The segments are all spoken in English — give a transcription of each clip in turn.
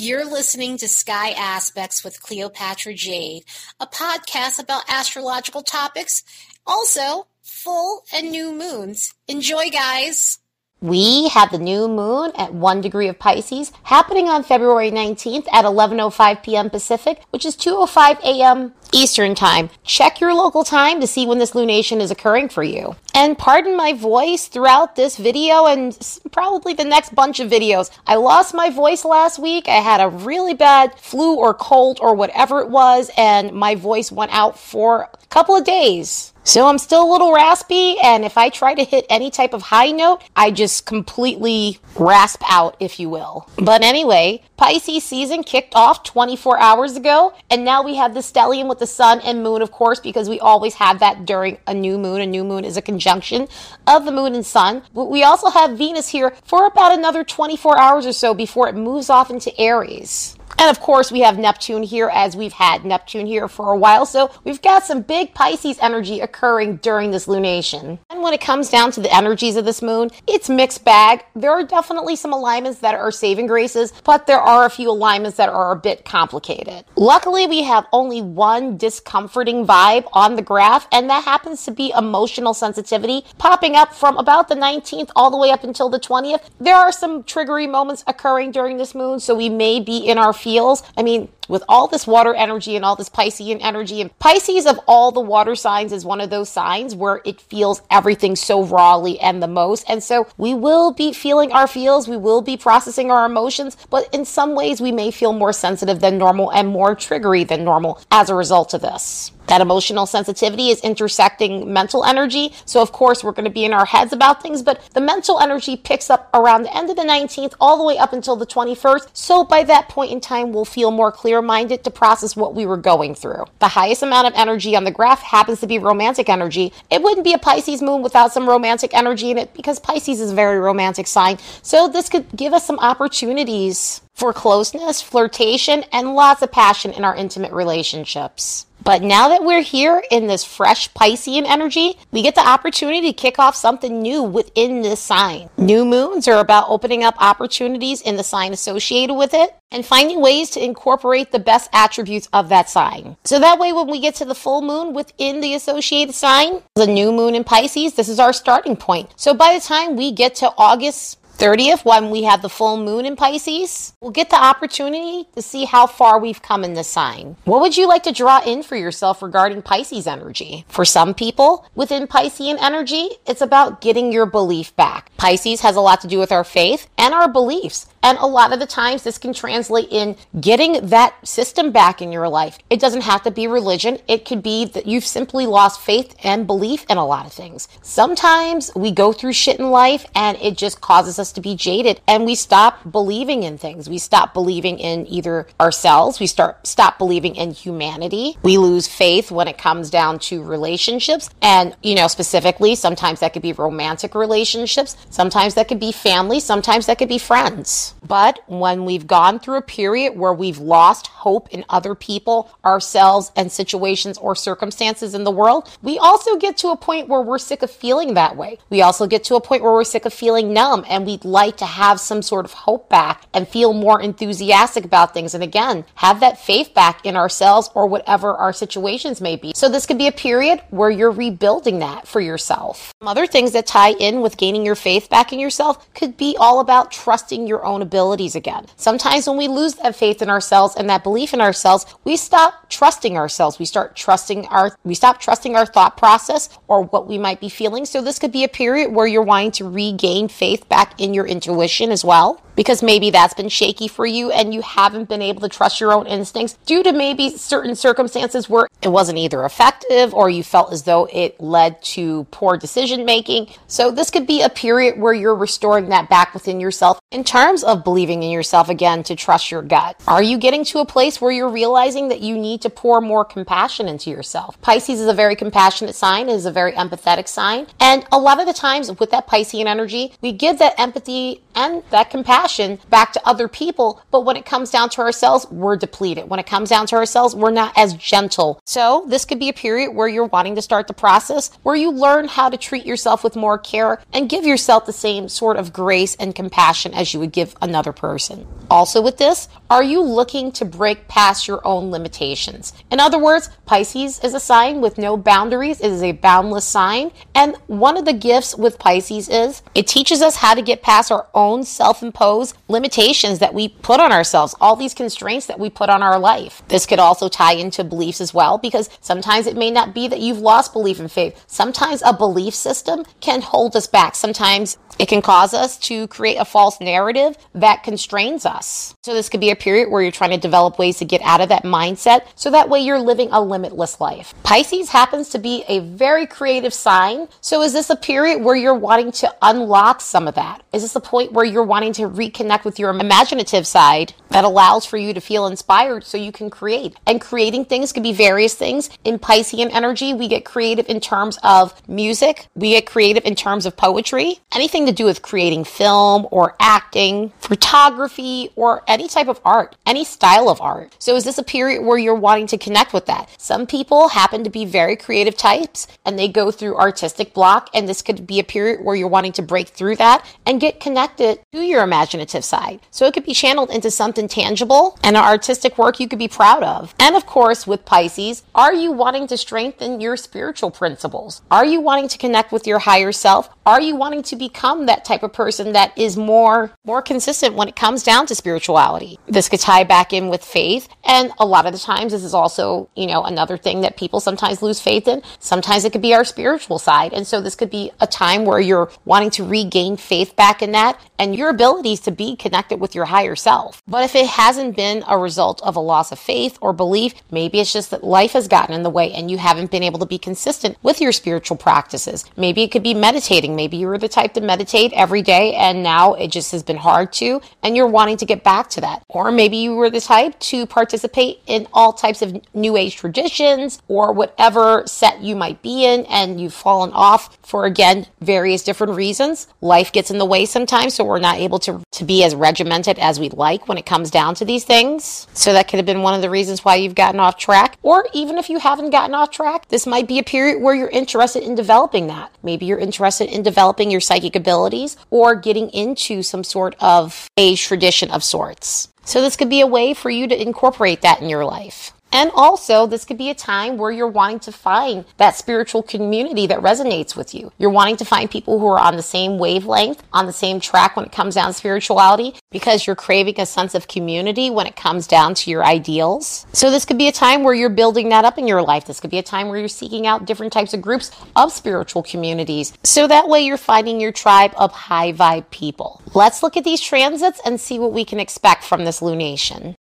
You're listening to Sky Aspects with Cleopatra Jade, a podcast about astrological topics, also full and new moons. Enjoy, guys! We have the new moon at 1 degree of Pisces happening on February 19th at 11:05 p.m. Pacific, which is 2:05 a.m. Eastern Time. Check your local time to see when this lunation is occurring for you. And pardon my voice throughout this video and probably the next bunch of videos. I lost my voice last week. I had a really bad flu or cold or whatever it was and my voice went out for a couple of days. So I'm still a little raspy, and if I try to hit any type of high note, I just completely rasp out, if you will. But anyway, Pisces season kicked off 24 hours ago, and now we have the stellium with the sun and moon, of course, because we always have that during a new moon. A new moon is a conjunction of the moon and sun. We also have Venus here for about another 24 hours or so before it moves off into Aries. And of course, we have Neptune here as we've had Neptune here for a while. So we've got some big Pisces energy occurring during this lunation. And when it comes down to the energies of this moon, it's mixed bag. There are definitely some alignments that are saving graces, but there are a few alignments that are a bit complicated. Luckily, we have only one discomforting vibe on the graph, and that happens to be emotional sensitivity popping up from about the 19th all the way up until the 20th. There are some triggery moments occurring during this moon, so we may be in our feels. I mean, with all this water energy and all this Piscean energy, and Pisces of all the water signs is one of those signs where it feels everything so rawly and the most. And so we will be feeling our feels, we will be processing our emotions, but in some ways we may feel more sensitive than normal and more triggery than normal as a result of this. That emotional sensitivity is intersecting mental energy. So, of course, we're going to be in our heads about things, but the mental energy picks up around the end of the 19th all the way up until the 21st. So, by that point in time, we'll feel more clear minded to process what we were going through. The highest amount of energy on the graph happens to be romantic energy. It wouldn't be a Pisces moon without some romantic energy in it because Pisces is a very romantic sign. So, this could give us some opportunities for closeness, flirtation, and lots of passion in our intimate relationships. But now that we're here in this fresh Piscean energy, we get the opportunity to kick off something new within this sign. New moons are about opening up opportunities in the sign associated with it and finding ways to incorporate the best attributes of that sign. So that way, when we get to the full moon within the associated sign, the new moon in Pisces, this is our starting point. So by the time we get to August 30th, when we have the full moon in Pisces, we'll get the opportunity to see how far we've come in this sign. What would you like to draw in for yourself regarding Pisces energy? For some people within Piscean energy, it's about getting your belief back. Pisces has a lot to do with our faith and our beliefs. And a lot of the times, this can translate in getting that system back in your life. It doesn't have to be religion, it could be that you've simply lost faith and belief in a lot of things. Sometimes we go through shit in life and it just causes us to be jaded and we stop believing in things. We stop believing in either ourselves, we start stop believing in humanity. We lose faith when it comes down to relationships. And, you know, specifically, sometimes that could be romantic relationships, sometimes that could be family, sometimes that could be friends. But when we've gone through a period where we've lost hope in other people, ourselves, and situations or circumstances in the world, we also get to a point where we're sick of feeling that way. We also get to a point where we're sick of feeling numb and we'd like to have some sort of hope back and feel more enthusiastic about things. And again, have that faith back in ourselves or whatever our situations may be. So this could be a period where you're rebuilding that for yourself. Some other things that tie in with gaining your faith back in yourself could be all about trusting your own abilities again. Sometimes when we lose that faith in ourselves and that belief in ourselves, we stop trusting ourselves. We start trusting our we stop trusting our thought process or what we might be feeling. So this could be a period where you're wanting to regain faith back in your intuition as well because maybe that's been shaky for you and you haven't been able to trust your own instincts due to maybe certain circumstances where it wasn't either effective or you felt as though it led to poor decision making. So this could be a period where you're restoring that back within yourself in terms of believing in yourself again to trust your gut. Are you getting to a place where you're realizing that you need to pour more compassion into yourself? Pisces is a very compassionate sign, is a very empathetic sign. And a lot of the times with that Piscean energy, we give that empathy and that compassion back to other people. But when it comes down to ourselves, we're depleted. When it comes down to ourselves, we're not as gentle. So this could be a period where you're wanting to start the process where you learn how to treat yourself with more care and give yourself the same sort of grace and compassion as you would give another person. Also with this, Are you looking to break past your own limitations? In other words, Pisces is a sign with no boundaries. It is a boundless sign. And one of the gifts with Pisces is it teaches us how to get past our own self imposed limitations that we put on ourselves, all these constraints that we put on our life. This could also tie into beliefs as well, because sometimes it may not be that you've lost belief in faith. Sometimes a belief system can hold us back. Sometimes it can cause us to create a false narrative that constrains us. So, this could be a period where you're trying to develop ways to get out of that mindset so that way you're living a limitless life. Pisces happens to be a very creative sign. So, is this a period where you're wanting to unlock some of that? Is this a point where you're wanting to reconnect with your imaginative side that allows for you to feel inspired so you can create? And creating things could be various things. In Piscean energy, we get creative in terms of music, we get creative in terms of poetry, anything to do with creating film or acting, photography, or any type of art, any style of art. So is this a period where you're wanting to connect with that? Some people happen to be very creative types and they go through artistic block and this could be a period where you're wanting to break through that and get connected to your imaginative side. So it could be channeled into something tangible and an artistic work you could be proud of. And of course, with Pisces, are you wanting to strengthen your spiritual principles? Are you wanting to connect with your higher self? Are you wanting to become that type of person that is more more consistent when it comes down to spirituality? This could tie back in with faith, and a lot of the times this is also, you know, another thing that people sometimes lose faith in. Sometimes it could be our spiritual side, and so this could be a time where you're wanting to regain faith back in that and your abilities to be connected with your higher self. But if it hasn't been a result of a loss of faith or belief, maybe it's just that life has gotten in the way and you haven't been able to be consistent with your spiritual practices. Maybe it could be meditating Maybe you were the type to meditate every day and now it just has been hard to, and you're wanting to get back to that. Or maybe you were the type to participate in all types of new age traditions or whatever set you might be in, and you've fallen off for again various different reasons. Life gets in the way sometimes, so we're not able to, to be as regimented as we'd like when it comes down to these things. So that could have been one of the reasons why you've gotten off track. Or even if you haven't gotten off track, this might be a period where you're interested in developing that. Maybe you're interested in developing your psychic abilities or getting into some sort of a tradition of sorts. So, this could be a way for you to incorporate that in your life. And also, this could be a time where you're wanting to find that spiritual community that resonates with you. You're wanting to find people who are on the same wavelength, on the same track when it comes down to spirituality, because you're craving a sense of community when it comes down to your ideals. So, this could be a time where you're building that up in your life. This could be a time where you're seeking out different types of groups of spiritual communities. So that way, you're finding your tribe of high vibe people. Let's look at these transits and see what we can expect from this lunation.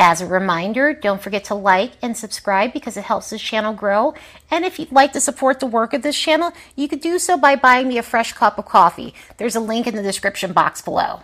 As a reminder, don't forget to like and subscribe because it helps this channel grow. And if you'd like to support the work of this channel, you could do so by buying me a fresh cup of coffee. There's a link in the description box below.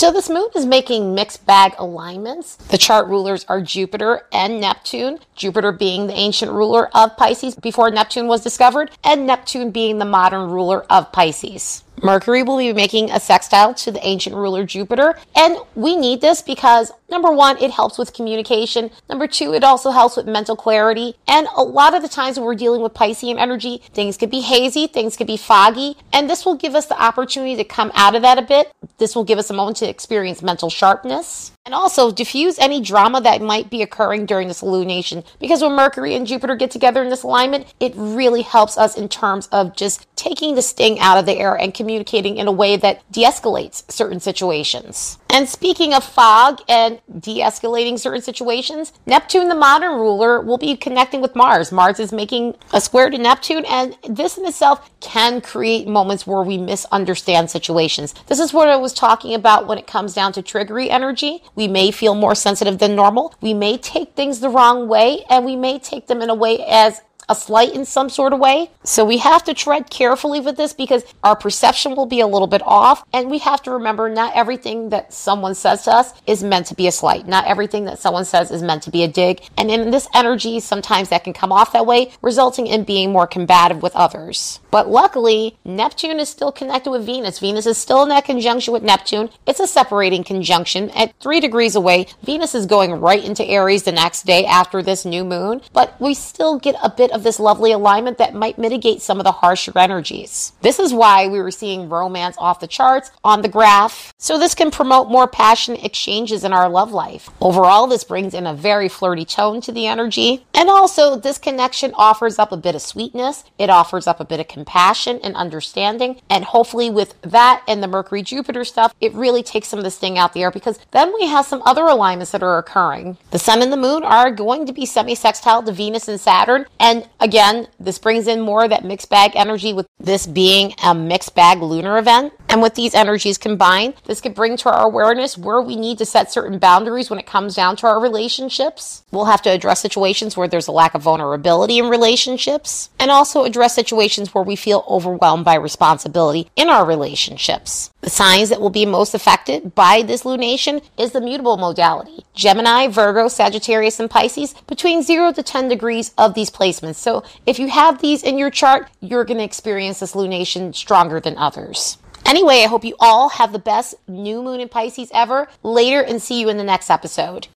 So this moon is making mixed bag alignments. The chart rulers are Jupiter and Neptune. Jupiter being the ancient ruler of Pisces before Neptune was discovered, and Neptune being the modern ruler of Pisces. Mercury will be making a sextile to the ancient ruler Jupiter. And we need this because number one, it helps with communication. Number two, it also helps with mental clarity. And a lot of the times when we're dealing with Piscean energy, things could be hazy, things could be foggy. And this will give us the opportunity to come out of that a bit. This will give us a moment to experience mental sharpness and also diffuse any drama that might be occurring during this lunation. Because when Mercury and Jupiter get together in this alignment, it really helps us in terms of just taking the sting out of the air and communicating in a way that de escalates certain situations. And speaking of fog and de escalating certain situations, Neptune, the modern ruler, will be connecting with Mars. Mars is making a square to Neptune, and this in itself can create moments where we misunderstand situations. This is what I was talking about when it comes down to triggery energy. We may feel more sensitive than normal. We may take things the wrong way, and we may take them in a way as a slight in some sort of way. So we have to tread carefully with this because our perception will be a little bit off. And we have to remember not everything that someone says to us is meant to be a slight. Not everything that someone says is meant to be a dig. And in this energy, sometimes that can come off that way, resulting in being more combative with others. But luckily, Neptune is still connected with Venus. Venus is still in that conjunction with Neptune. It's a separating conjunction at three degrees away. Venus is going right into Aries the next day after this new moon, but we still get a bit of of this lovely alignment that might mitigate some of the harsher energies. This is why we were seeing romance off the charts on the graph. So this can promote more passionate exchanges in our love life. Overall, this brings in a very flirty tone to the energy. And also, this connection offers up a bit of sweetness. It offers up a bit of compassion and understanding. And hopefully with that and the Mercury Jupiter stuff, it really takes some of the sting out there because then we have some other alignments that are occurring. The sun and the moon are going to be semi-sextile to Venus and Saturn. And again, this brings in more of that mixed bag energy with this being a mixed bag lunar event. And with these energies combined, this could bring to our awareness where we need to set certain boundaries when it comes down to our relationships. We'll have to address situations where there's a lack of vulnerability in relationships and also address situations where we feel overwhelmed by responsibility in our relationships. The signs that will be most affected by this lunation is the mutable modality. Gemini, Virgo, Sagittarius, and Pisces between 0 to 10 degrees of these placements. So if you have these in your chart, you're going to experience this lunation stronger than others. Anyway, I hope you all have the best new moon in Pisces ever later and see you in the next episode.